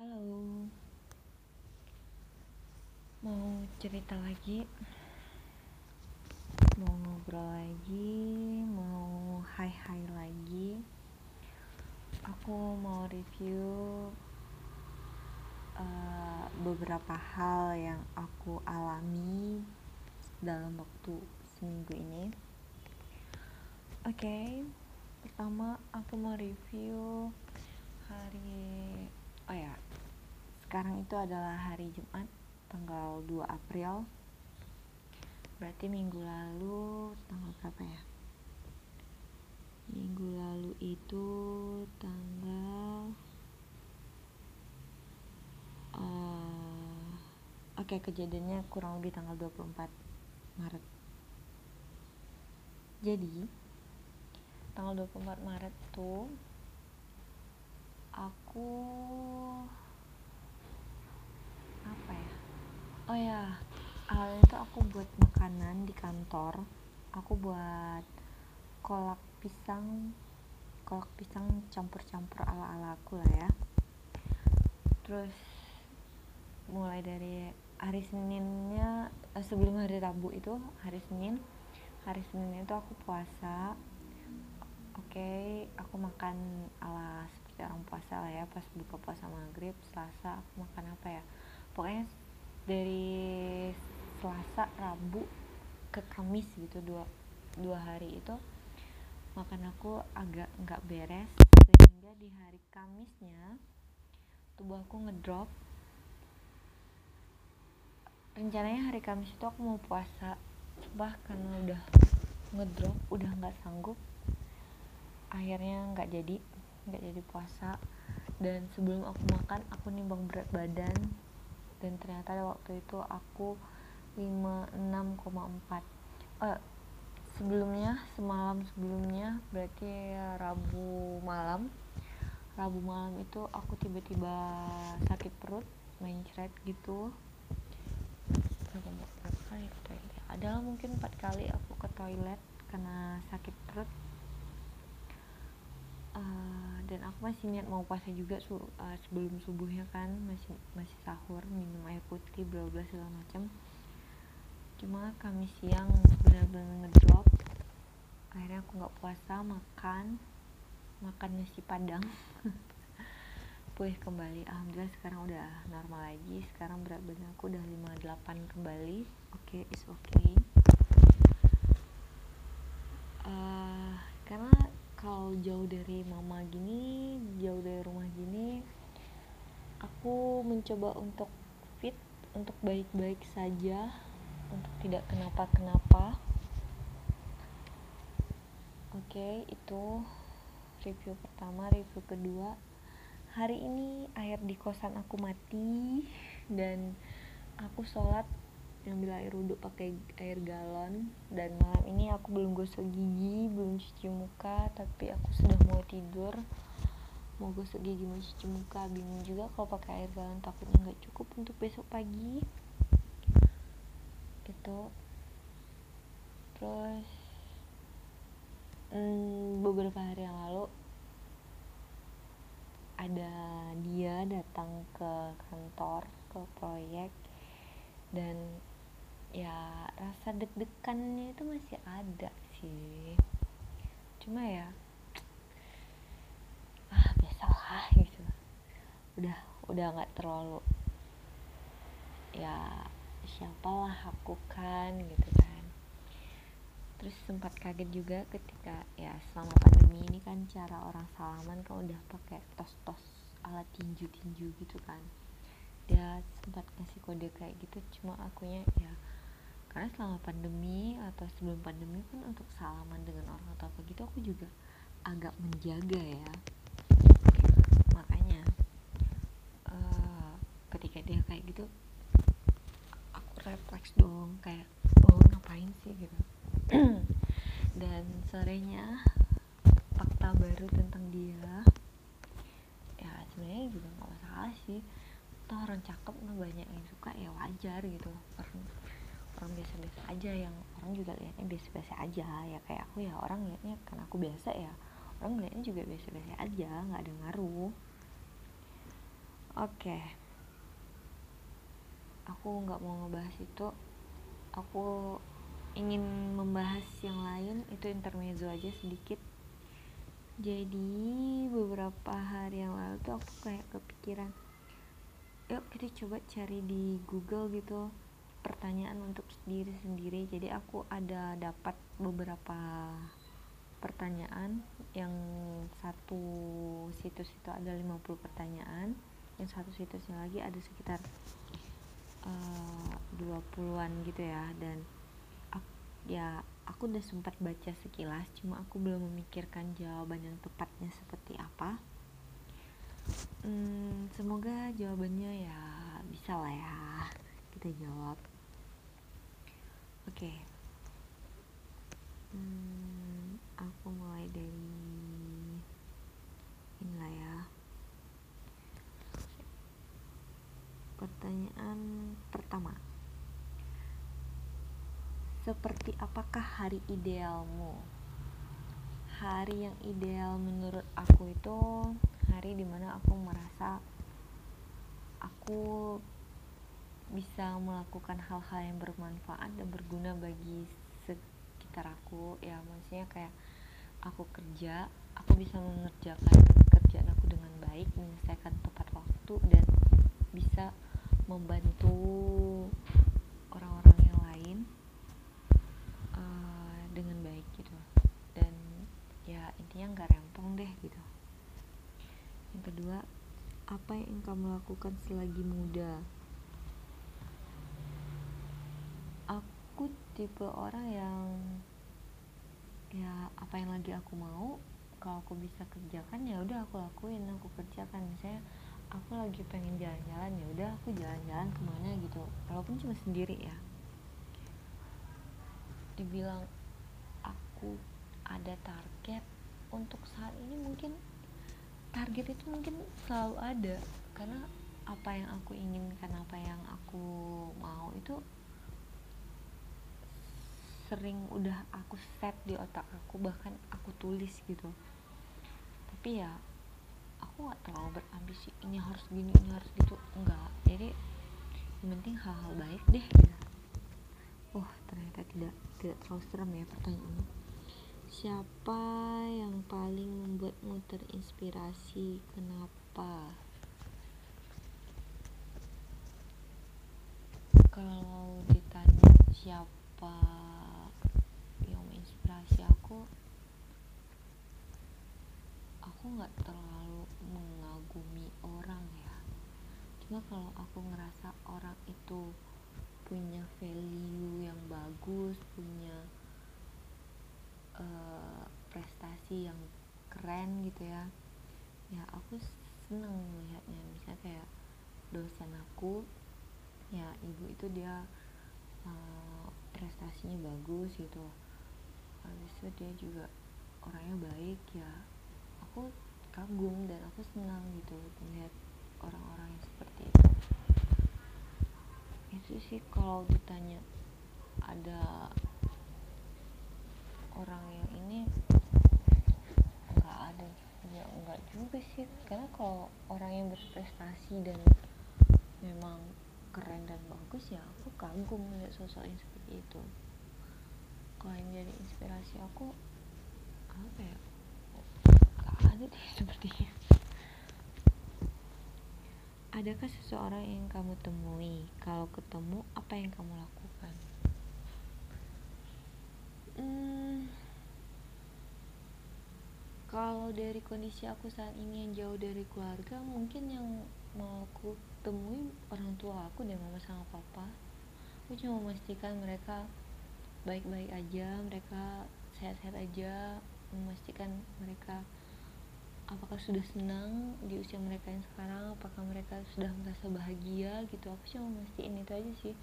Halo, mau cerita lagi, mau ngobrol lagi, mau hai-hai lagi. Aku mau review uh, beberapa hal yang aku alami dalam waktu seminggu ini. Oke, okay, pertama aku mau review hari oh ya sekarang itu adalah hari Jumat tanggal 2 April. Berarti minggu lalu tanggal berapa ya? Minggu lalu itu tanggal uh, oke okay, kejadiannya kurang lebih tanggal 24 Maret. Jadi tanggal 24 Maret tuh aku apa ya? Oh ya awalnya itu aku buat makanan di kantor. Aku buat kolak pisang kolak pisang campur-campur ala-ala aku lah ya. Terus mulai dari hari Seninnya eh, sebelum hari Rabu itu hari Senin. Hari Senin itu aku puasa. Oke okay, aku makan ala seperti orang puasa lah ya pas buka puasa maghrib selasa aku makan apa ya pokoknya dari selasa rabu ke kamis gitu dua dua hari itu makan aku agak nggak beres sehingga di hari kamisnya tubuh aku ngedrop. Rencananya hari kamis itu aku mau puasa. Karena udah ngedrop udah nggak sanggup akhirnya nggak jadi nggak jadi puasa. Dan sebelum aku makan aku nimbang berat badan dan ternyata waktu itu aku 56,4 eh, sebelumnya semalam sebelumnya berarti Rabu malam. Rabu malam itu aku tiba-tiba sakit perut main ceret gitu. Adalah mungkin empat kali aku ke toilet karena sakit perut. Uh, dan aku masih niat mau puasa juga su uh, sebelum subuhnya kan masih masih sahur putih bla bla segala macam. Cuma kami siang benar-benar ngedrop. Akhirnya aku nggak puasa makan. Makan nasi padang. Pulih kembali. Alhamdulillah sekarang udah normal lagi. Sekarang berat badan aku udah 58 kembali. Oke okay, is okay. Uh, karena kalau jauh dari mama gini jauh dari rumah gini aku mencoba untuk untuk baik-baik saja untuk tidak kenapa-kenapa. Oke okay, itu review pertama review kedua. Hari ini air di kosan aku mati dan aku sholat ambil air wudhu pakai air galon. Dan malam ini aku belum gosok gigi belum cuci muka tapi aku sudah mau tidur mau gosok gigi mau cuci muka bingung juga kalau pakai air galon takutnya nggak cukup untuk besok pagi. Itu terus hmm, beberapa hari yang lalu ada dia datang ke kantor ke proyek dan ya rasa deg-degannya itu masih ada sih. Cuma ya ah biasalah gitu. Udah udah nggak terlalu ya siapalah aku kan gitu kan. Terus sempat kaget juga ketika ya selama pandemi ini kan cara orang salaman kan udah pakai tos-tos alat tinju-tinju gitu kan. Dia sempat ngasih kode kayak gitu cuma akunya ya karena selama pandemi atau sebelum pandemi kan untuk salaman dengan orang atau apa gitu aku juga agak menjaga ya makanya uh, ketika dia kayak gitu aku refleks dong kayak oh ngapain sih? gitu. Dan sorenya fakta baru tentang dia ya sebenarnya juga nggak masalah sih. Toh orang cakep mah banyak yang suka ya wajar gitu. Orang orang biasa-biasa aja yang orang juga lihatnya biasa-biasa aja. Ya kayak aku ya orang lihatnya karena aku biasa ya orang lihatnya juga biasa-biasa aja nggak ada ngaruh. Oke aku nggak mau ngebahas itu aku ingin membahas yang lain itu intermezzo aja sedikit. Jadi beberapa hari yang lalu tuh aku kayak kepikiran yuk kita coba cari di Google gitu pertanyaan untuk diri sendiri. Jadi aku ada dapat beberapa pertanyaan. Yang satu situs itu ada 50 pertanyaan yang satu situsnya lagi ada sekitar uh, 20-an gitu ya dan aku, ya aku udah sempat baca sekilas cuma aku belum memikirkan jawaban yang tepatnya seperti apa. Hmm, semoga jawabannya ya bisa lah ya kita jawab. Oke. Okay. hmm, aku mulai dari inilah ya pertanyaan pertama seperti apakah hari idealmu? Hari yang ideal menurut aku itu hari di mana aku merasa aku bisa melakukan hal-hal yang bermanfaat dan berguna bagi sekitar aku. Ya maksudnya kayak aku kerja aku bisa mengerjakan kerjaan aku dengan baik menyelesaikan tepat waktu dan bisa membantu orang-orang yang lain uh, dengan baik gitu dan ya intinya nggak rempong deh gitu yang kedua apa yang kamu lakukan selagi muda? Aku tipe orang yang ya apa yang lagi aku mau kalau aku bisa kerjakan ya udah aku lakuin aku kerjakan. Misalnya aku lagi pengen jalan-jalan ya udah aku jalan-jalan ke mana gitu. Walaupun cuma sendiri ya. Dibilang aku ada target untuk saat ini mungkin target itu mungkin selalu ada. Karena apa yang aku inginkan apa yang aku mau itu sering udah aku set di otak aku bahkan aku tulis gitu. Tapi ya aku nggak terlalu berambisi ini harus gini ini harus gitu. Enggak jadi yang penting hal-hal baik deh. Gitu. oh ternyata tidak tidak terlalu serem ya pertanyaannya siapa yang paling membuatmu terinspirasi? Kenapa? Kalau ditanya siapa yang menginspirasi aku aku nggak terlalu mengagumi orang ya. Cuma kalau aku ngerasa orang itu punya value yang bagus punya uh, prestasi yang keren gitu ya. Ya aku seneng melihatnya. Misalnya kayak dosen aku ya ibu itu dia uh, prestasinya bagus gitu. Habis itu dia juga orangnya baik ya aku kagum dan aku senang gitu melihat orang-orang yang seperti itu. Itu sih kalau ditanya ada orang yang ini nggak ada ya nggak juga sih. Karena kalau orang yang berprestasi dan memang keren dan bagus ya aku kagum melihat sosok yang seperti itu. Kalau yang jadi inspirasi aku apa ya? Nggak ada deh sepertinya. Adakah seseorang yang kamu temui? Kalau ketemu apa yang kamu lakukan? Hmm, kalau dari kondisi aku saat ini yang jauh dari keluarga mungkin yang mau aku temui orang tua aku dan mama sama papa. Aku cuma memastikan mereka baik-baik aja mereka sehat-sehat aja memastikan mereka apakah sudah senang di usia mereka yang sekarang apakah mereka sudah merasa bahagia gitu. Aku cuma mastiin itu aja sih.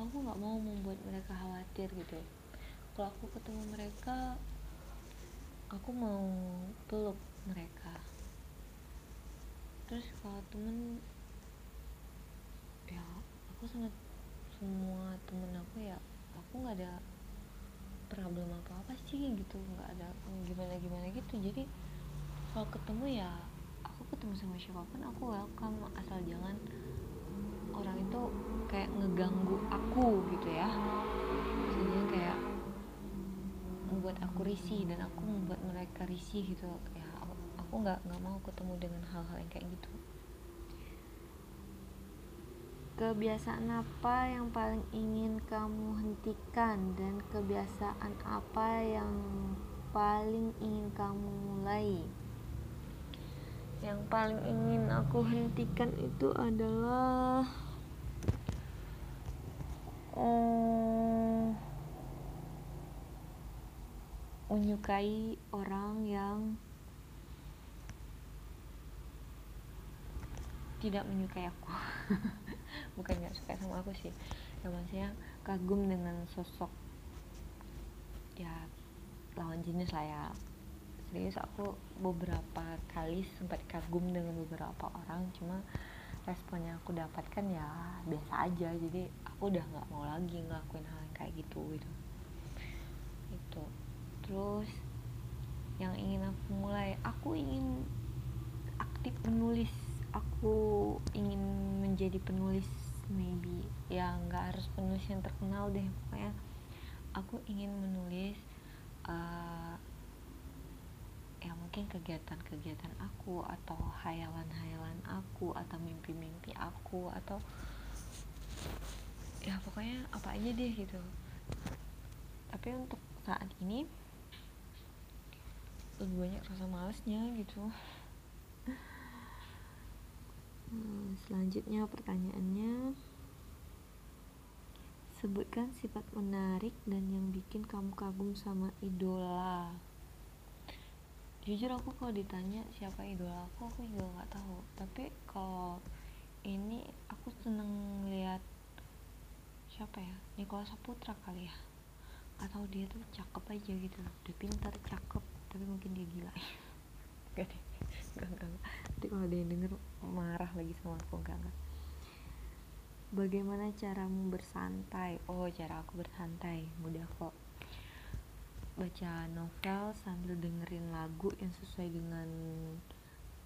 Aku nggak mau membuat mereka khawatir gitu. Kalau aku ketemu mereka aku mau peluk mereka. Terus kalau temen ya aku sangat semua temen aku ya aku nggak ada problem apa apa sih gitu nggak ada gimana gimana gitu. Jadi kalau ketemu ya aku ketemu sama siapa pun aku welcome asal jangan orang itu kayak ngeganggu aku gitu ya membuat aku risih dan aku membuat mereka risih gitu. Ya aku nggak nggak mau ketemu dengan hal-hal yang kayak gitu. Kebiasaan apa yang paling ingin kamu hentikan dan kebiasaan apa yang paling ingin kamu mulai? Yang paling ingin aku hentikan itu adalah um, menyukai orang yang tidak menyukai aku. Bukan nggak suka sama aku sih. Ya maksudnya kagum dengan sosok ya lawan jenis lah ya. Serius aku beberapa kali sempat kagum dengan beberapa orang cuma responnya aku dapatkan ya biasa aja. Jadi aku udah nggak mau lagi ngelakuin hal yang kayak gitu gitu. Itu terus yang ingin aku mulai aku ingin aktif menulis aku ingin menjadi penulis maybe. Ya nggak harus penulis yang terkenal deh pokoknya. Aku ingin menulis uh, ya mungkin kegiatan-kegiatan aku atau hayalan-hayalan aku atau mimpi-mimpi aku atau ya pokoknya apa aja deh gitu. Tapi untuk saat ini lebih banyak rasa malesnya gitu. Hmm, selanjutnya pertanyaannya. Sebutkan sifat menarik dan yang bikin kamu kagum sama idola. Jujur aku kalau ditanya siapa idola aku aku juga nggak tahu. Tapi kalau ini aku seneng lihat siapa ya? Nikola Saputra kali ya. Atau dia tuh cakep aja gitu. Udah pintar cakep tapi mungkin dia gila. Gak deh. Gak gak, gak. nanti kalau dia denger marah lagi sama aku. Gak gak bagaimana caramu bersantai? Oh cara aku bersantai. Mudah kok. Baca novel sambil dengerin lagu yang sesuai dengan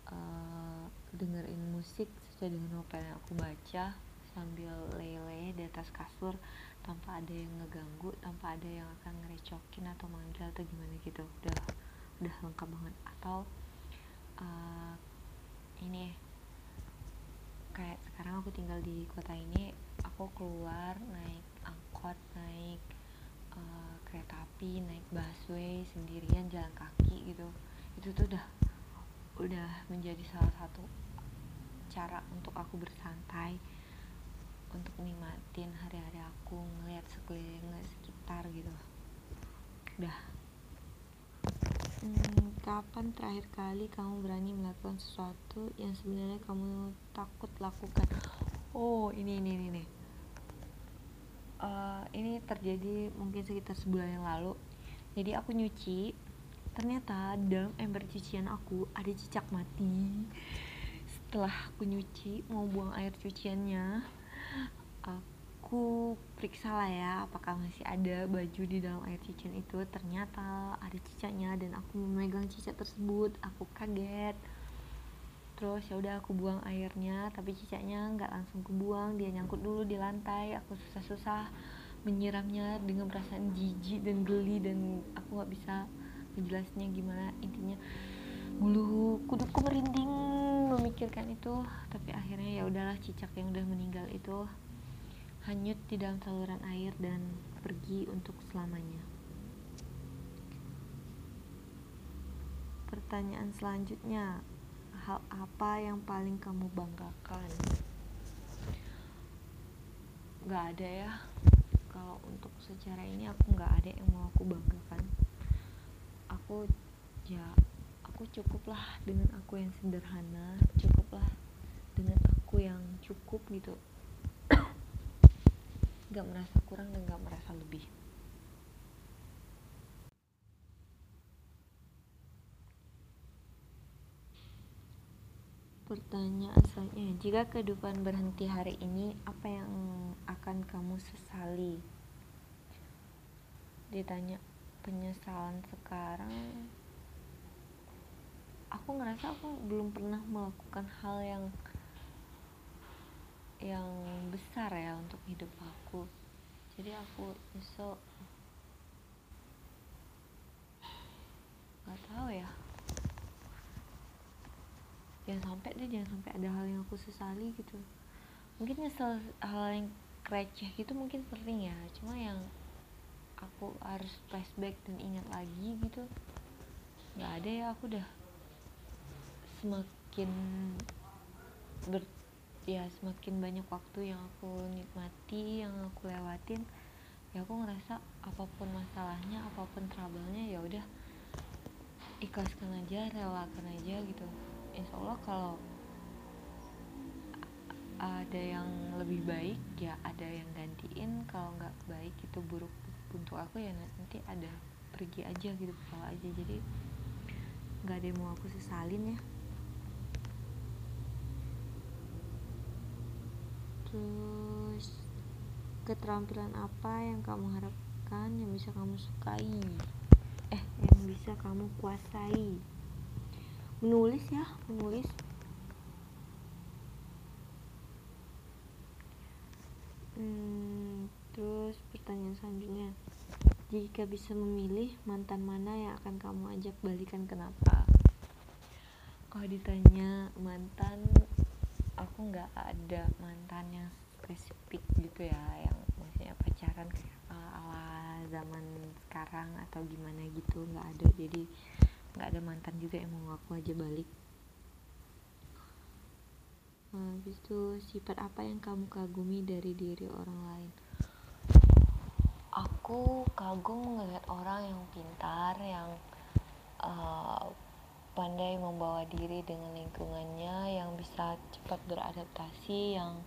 uh, dengerin musik sesuai dengan novel yang aku baca sambil lele di atas kasur tanpa ada yang ngeganggu tanpa ada yang akan ngerecokin atau manggil atau gimana gitu. Udah udah lengkap banget. Atau uh, ini kayak sekarang aku tinggal di kota ini aku keluar naik angkot naik uh, kereta api naik busway sendirian jalan kaki gitu. Itu tuh udah udah menjadi salah satu cara untuk aku bersantai untuk nikmatin hari-hari aku ngeliat sekeliling sekitar gitu. Udah kapan terakhir kali kamu berani melakukan sesuatu yang sebenarnya kamu takut lakukan? Oh ini ini ini, ini. Uh, ini terjadi mungkin sekitar sebulan yang lalu. Jadi aku nyuci ternyata dalam ember cucian aku ada cicak mati. Setelah aku nyuci mau buang air cuciannya aku periksa lah ya apakah masih ada baju di dalam air cucian itu. Ternyata ada cicaknya dan aku memegang cicak tersebut. Aku kaget. Terus ya udah aku buang airnya tapi cicaknya nggak langsung kebuang. Dia nyangkut dulu di lantai. Aku susah-susah menyiramnya dengan perasaan jijik dan geli dan aku nggak bisa menjelasnya gimana. Intinya bulu kudukku merinding memikirkan itu. Tapi akhirnya ya udahlah cicak yang udah meninggal itu hanyut di dalam saluran air dan pergi untuk selamanya. Pertanyaan selanjutnya hal apa yang paling kamu banggakan? Gak ada ya. Kalau untuk secara ini aku gak ada yang mau aku banggakan. Aku ya aku cukuplah dengan aku yang sederhana cukuplah dengan aku yang cukup gitu gak merasa kurang dan gak merasa lebih Pertanyaan selanjutnya, jika kehidupan berhenti hari ini, apa yang akan kamu sesali? Ditanya penyesalan sekarang, aku ngerasa aku belum pernah melakukan hal yang yang besar ya untuk hidup aku. Jadi aku nyesel. Nggak tahu ya. Jangan sampai deh jangan sampai ada hal yang aku sesali gitu. Mungkin nyesel hal yang receh gitu mungkin sering ya. Cuma yang aku harus flashback dan ingat lagi gitu nggak ada ya. Aku udah semakin ber ya semakin banyak waktu yang aku nikmati yang aku lewatin ya aku ngerasa apa pun masalahnya apa pun trouble-nya ya udah ikhlaskan aja relakan aja gitu. Insya Allah kalau ada yang lebih baik ya ada yang gantiin. Kalau nggak baik itu buruk untuk aku ya nanti ada pergi aja gitu kalau aja. Jadi nggak ada yang mau aku sesalin ya terus keterampilan apa yang kamu harapkan yang bisa kamu sukai? Eh yang bisa kamu kuasai? Menulis ya menulis. Hmm, terus pertanyaan selanjutnya. Jika bisa memilih mantan mana yang akan kamu ajak balikan kenapa kalau ditanya mantan aku nggak ada mantan yang spesifik gitu ya yang maksudnya pacaran kayak ala zaman sekarang atau gimana gitu nggak ada. Jadi nggak ada mantan juga yang mau aku aja balik. Nah, habis itu sifat apa yang kamu kagumi dari diri orang lain? Aku kagum ngeliat orang yang pintar yang uh, pandai membawa diri dengan lingkungannya yang bisa cepat beradaptasi yang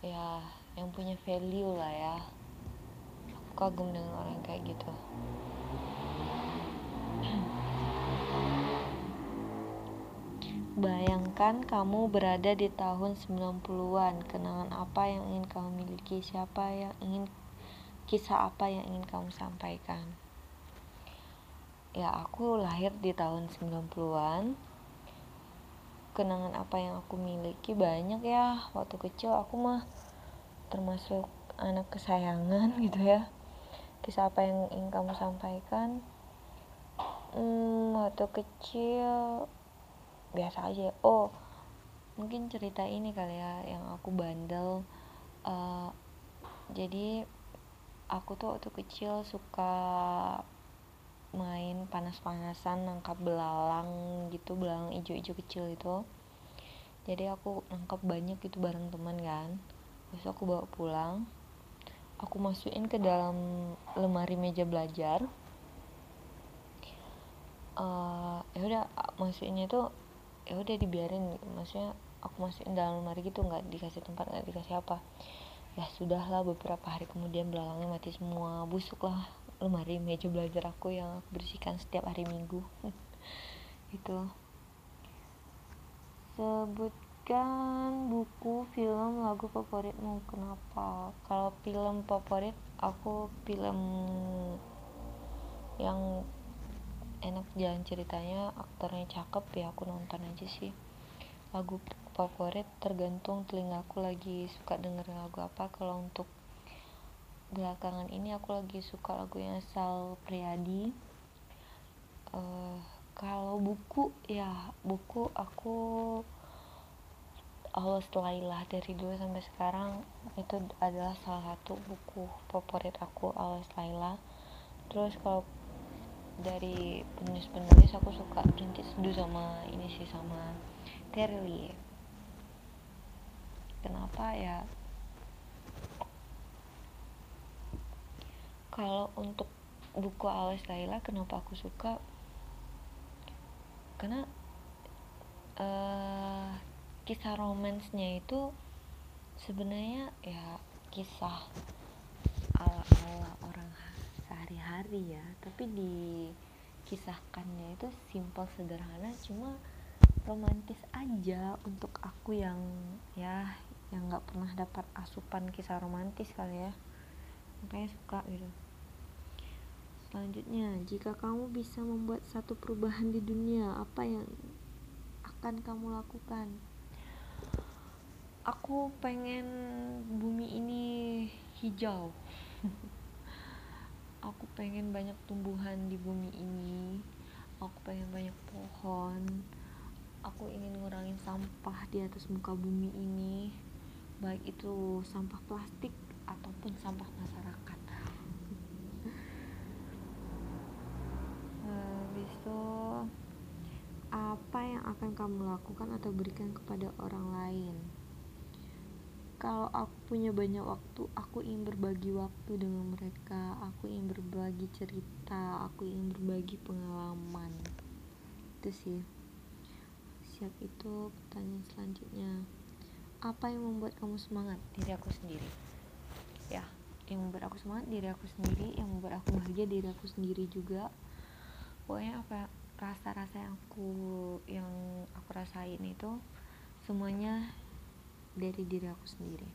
ya yang punya value lah ya. Aku kagum dengan orang kayak gitu. Bayangkan kamu berada di tahun 90-an Kenangan apa yang ingin kamu miliki? Siapa yang ingin Kisah apa yang ingin kamu sampaikan ya aku lahir di tahun 90-an kenangan apa yang aku miliki? Banyak ya. Waktu kecil aku mah termasuk anak kesayangan gitu ya. Kisah apa yang ingin kamu sampaikan? Hmm, waktu kecil biasa aja. Oh mungkin cerita ini kali ya yang aku bandel. Uh, jadi aku tuh waktu kecil suka main panas-panasan nangkap belalang gitu belalang ijo-ijo kecil itu. Jadi aku nangkap banyak gitu bareng teman kan. Terus aku bawa pulang. Aku masukin ke dalam lemari meja belajar. Uh, ya udah masukinnya itu ya udah dibiarin. Maksudnya aku masukin dalam lemari gitu nggak dikasih tempat nggak dikasih apa. Ya sudahlah beberapa hari kemudian belalangnya mati semua busuk lah lemari meja belajar aku yang aku bersihkan setiap hari minggu. Itu. Sebutkan buku film lagu favoritmu kenapa? Kalau film favorit aku film yang enak jalan ceritanya aktornya cakep ya aku nonton aja sih. Lagu favorit tergantung telingaku lagi suka dengerin lagu apa. Kalau untuk belakangan ini aku lagi suka lagunya Sal Priadi. Uh, kalau buku ya buku aku Allah Lailah dari dulu sampai sekarang itu adalah salah satu buku favorit aku Allah Lailah. Terus kalau dari penulis-penulis aku suka Rintik Seduh sama ini sih sama Terry kenapa ya kalau untuk buku Alas Laila kenapa aku suka? Karena uh, kisah romansnya itu sebenarnya ya kisah ala-ala orang sehari-hari ya. Tapi dikisahkannya itu simpel sederhana cuma romantis aja untuk aku yang ya yang nggak pernah dapat asupan kisah romantis kali ya makanya suka gitu. Selanjutnya jika kamu bisa membuat satu perubahan di dunia apa yang akan kamu lakukan? Aku pengen bumi ini hijau. Aku pengen banyak tumbuhan di bumi ini. Aku pengen banyak pohon. Aku ingin ngurangin sampah di atas muka bumi ini. Baik itu sampah plastik ataupun sampah masyarakat. Habis itu apa yang akan kamu lakukan atau berikan kepada orang lain? Kalau aku punya banyak waktu aku ingin berbagi waktu dengan mereka aku ingin berbagi cerita aku ingin berbagi pengalaman. Itu sih. Siap itu pertanyaan selanjutnya. Apa yang membuat kamu semangat? Diri aku sendiri yang membuat aku semangat diri aku sendiri yang membuat aku bahagia diri aku sendiri juga pokoknya apa rasa-rasa yang aku yang aku rasain itu semuanya dari diri aku sendiri.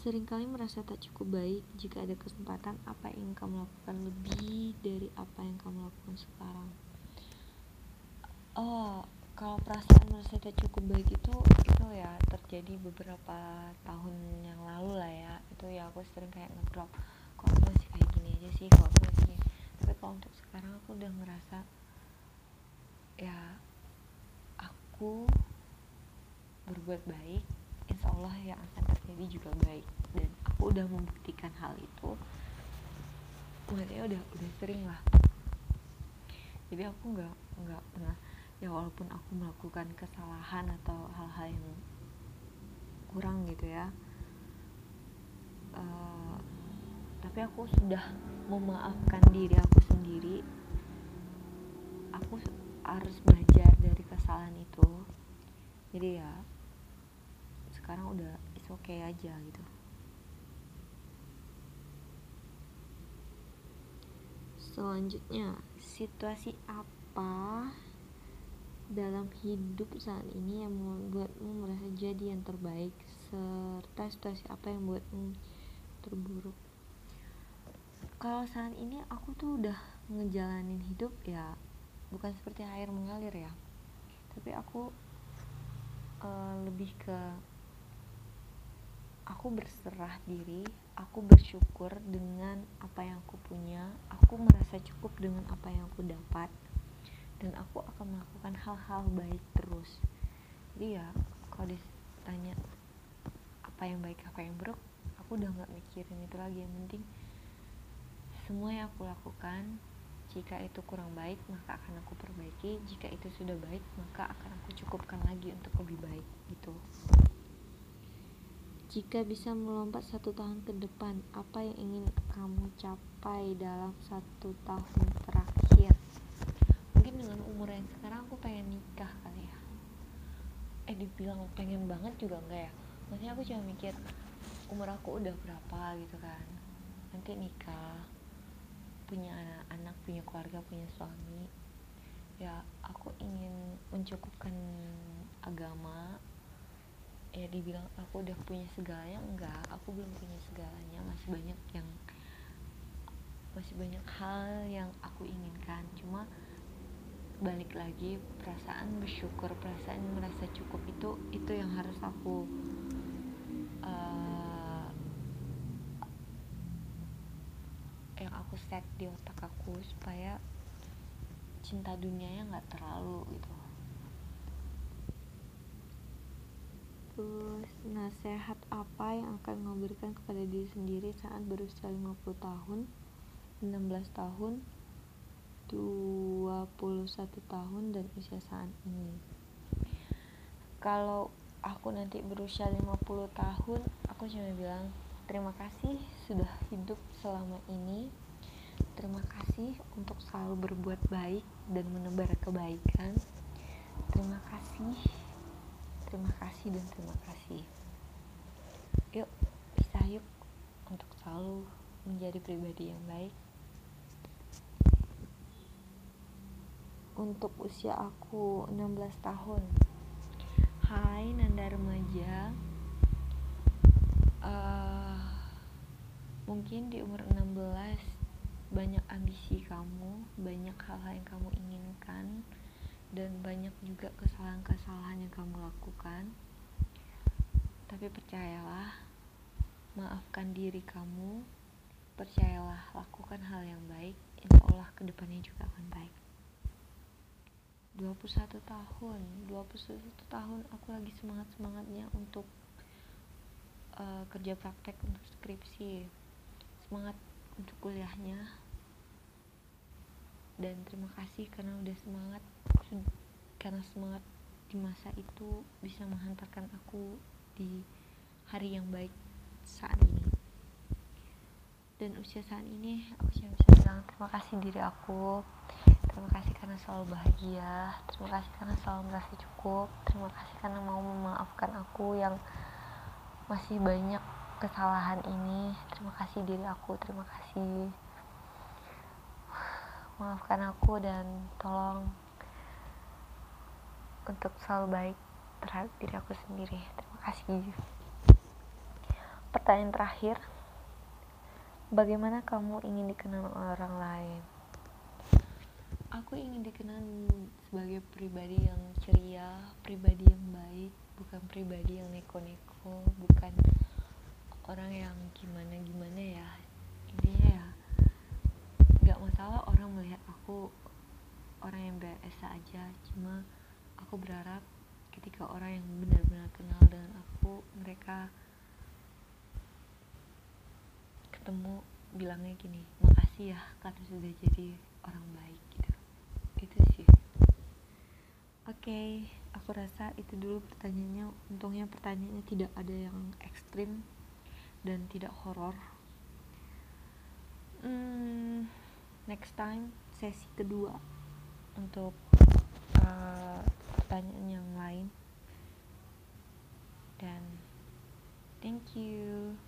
Seringkali merasa tak cukup baik jika ada kesempatan apa yang kamu lakukan lebih dari apa yang kamu lakukan sekarang. Oh, kalau perasaan merasa tak cukup baik itu itu ya terjadi beberapa tahun yang lalu lah ya. Itu ya aku sering kayak ngedrop kok aku masih kayak gini aja sih? Kok aku masih tapi kalau untuk sekarang aku udah ngerasa ya aku berbuat baik insya Allah yang akan terjadi juga baik. Dan aku udah membuktikan hal itu maksudnya udah udah sering lah. Jadi aku nggak nggak pernah ya walaupun aku melakukan kesalahan atau hal-hal yang kurang gitu ya uh, tapi aku sudah memaafkan diri aku sendiri. Aku harus belajar dari kesalahan itu. Jadi ya sekarang udah is okay aja gitu. Selanjutnya situasi apa dalam hidup saat ini yang membuatmu merasa jadi yang terbaik serta situasi apa yang membuatmu terburuk? Kalau saat ini aku tuh udah ngejalanin hidup ya bukan seperti air mengalir ya. Tapi aku uh, lebih ke aku berserah diri aku bersyukur dengan apa yang aku punya aku merasa cukup dengan apa yang aku dapat dan aku akan melakukan hal-hal baik terus. Jadi ya kalau ditanya apa yang baik apa yang buruk aku udah nggak mikirin itu lagi. Yang penting semua yang aku lakukan jika itu kurang baik maka akan aku perbaiki. Jika itu sudah baik maka akan aku cukupkan lagi untuk lebih baik gitu. Jika bisa melompat satu tahun ke depan, apa yang ingin kamu capai dalam satu tahun umur yang sekarang aku pengen nikah kali ya. Eh dibilang pengen banget juga enggak ya. Maksudnya aku cuma mikir umur aku udah berapa gitu kan. Nanti nikah, punya anak-anak, punya keluarga, punya suami. Ya aku ingin mencukupkan agama ya dibilang aku udah punya segalanya enggak aku belum punya segalanya masih banyak yang masih banyak hal yang aku inginkan cuma balik lagi perasaan bersyukur perasaan merasa cukup itu itu yang harus aku uh, yang aku set di otak aku supaya cinta dunianya nggak terlalu gitu. Terus nasihat apa yang akan memberikan kepada diri sendiri saat berusia 50 tahun 16 tahun 21 tahun dan usia saat ini. Kalau aku nanti berusia 50 tahun aku cuma bilang terima kasih sudah hidup selama ini. Terima kasih untuk selalu berbuat baik dan menebar kebaikan. Terima kasih terima kasih dan terima kasih. Yuk bisa yuk untuk selalu menjadi pribadi yang baik untuk usia aku 16 tahun. Hai Nanda remaja. Uh, mungkin di umur 16 banyak ambisi kamu banyak hal-hal yang kamu inginkan dan banyak juga kesalahan-kesalahan yang kamu lakukan. Tapi percayalah maafkan diri kamu. Percayalah lakukan hal yang baik. Insya Allah ke depannya juga akan baik 21 tahun. 21 tahun aku lagi semangat-semangatnya untuk uh, kerja praktek untuk skripsi. Semangat untuk kuliahnya. Dan terima kasih karena udah semangat karena semangat di masa itu bisa menghantarkan aku di hari yang baik saat ini. Dan usia saat ini aku cuma bisa bilang terima kasih diri aku terima kasih karena selalu bahagia. Terima kasih karena selalu merasa cukup. Terima kasih karena mau memaafkan aku yang masih banyak kesalahan ini. Terima kasih diri aku. Terima kasih. Maafkan aku dan tolong untuk selalu baik terhadap diri aku sendiri. Terima kasih. Pertanyaan terakhir. Bagaimana kamu ingin dikenal orang lain aku ingin dikenal sebagai pribadi yang ceria pribadi yang baik bukan pribadi yang neko-neko bukan orang yang gimana gimana ya. Intinya ya nggak masalah orang melihat aku orang yang biasa aja. Cuma aku berharap ketika orang yang benar-benar kenal dengan aku mereka ketemu bilangnya gini makasih ya karena sudah jadi orang baik gitu oke okay, aku rasa itu dulu pertanyaannya. Untungnya pertanyaannya tidak ada yang ekstrim dan tidak horor. Hmm, next time sesi kedua untuk uh, pertanyaan yang lain. Dan thank you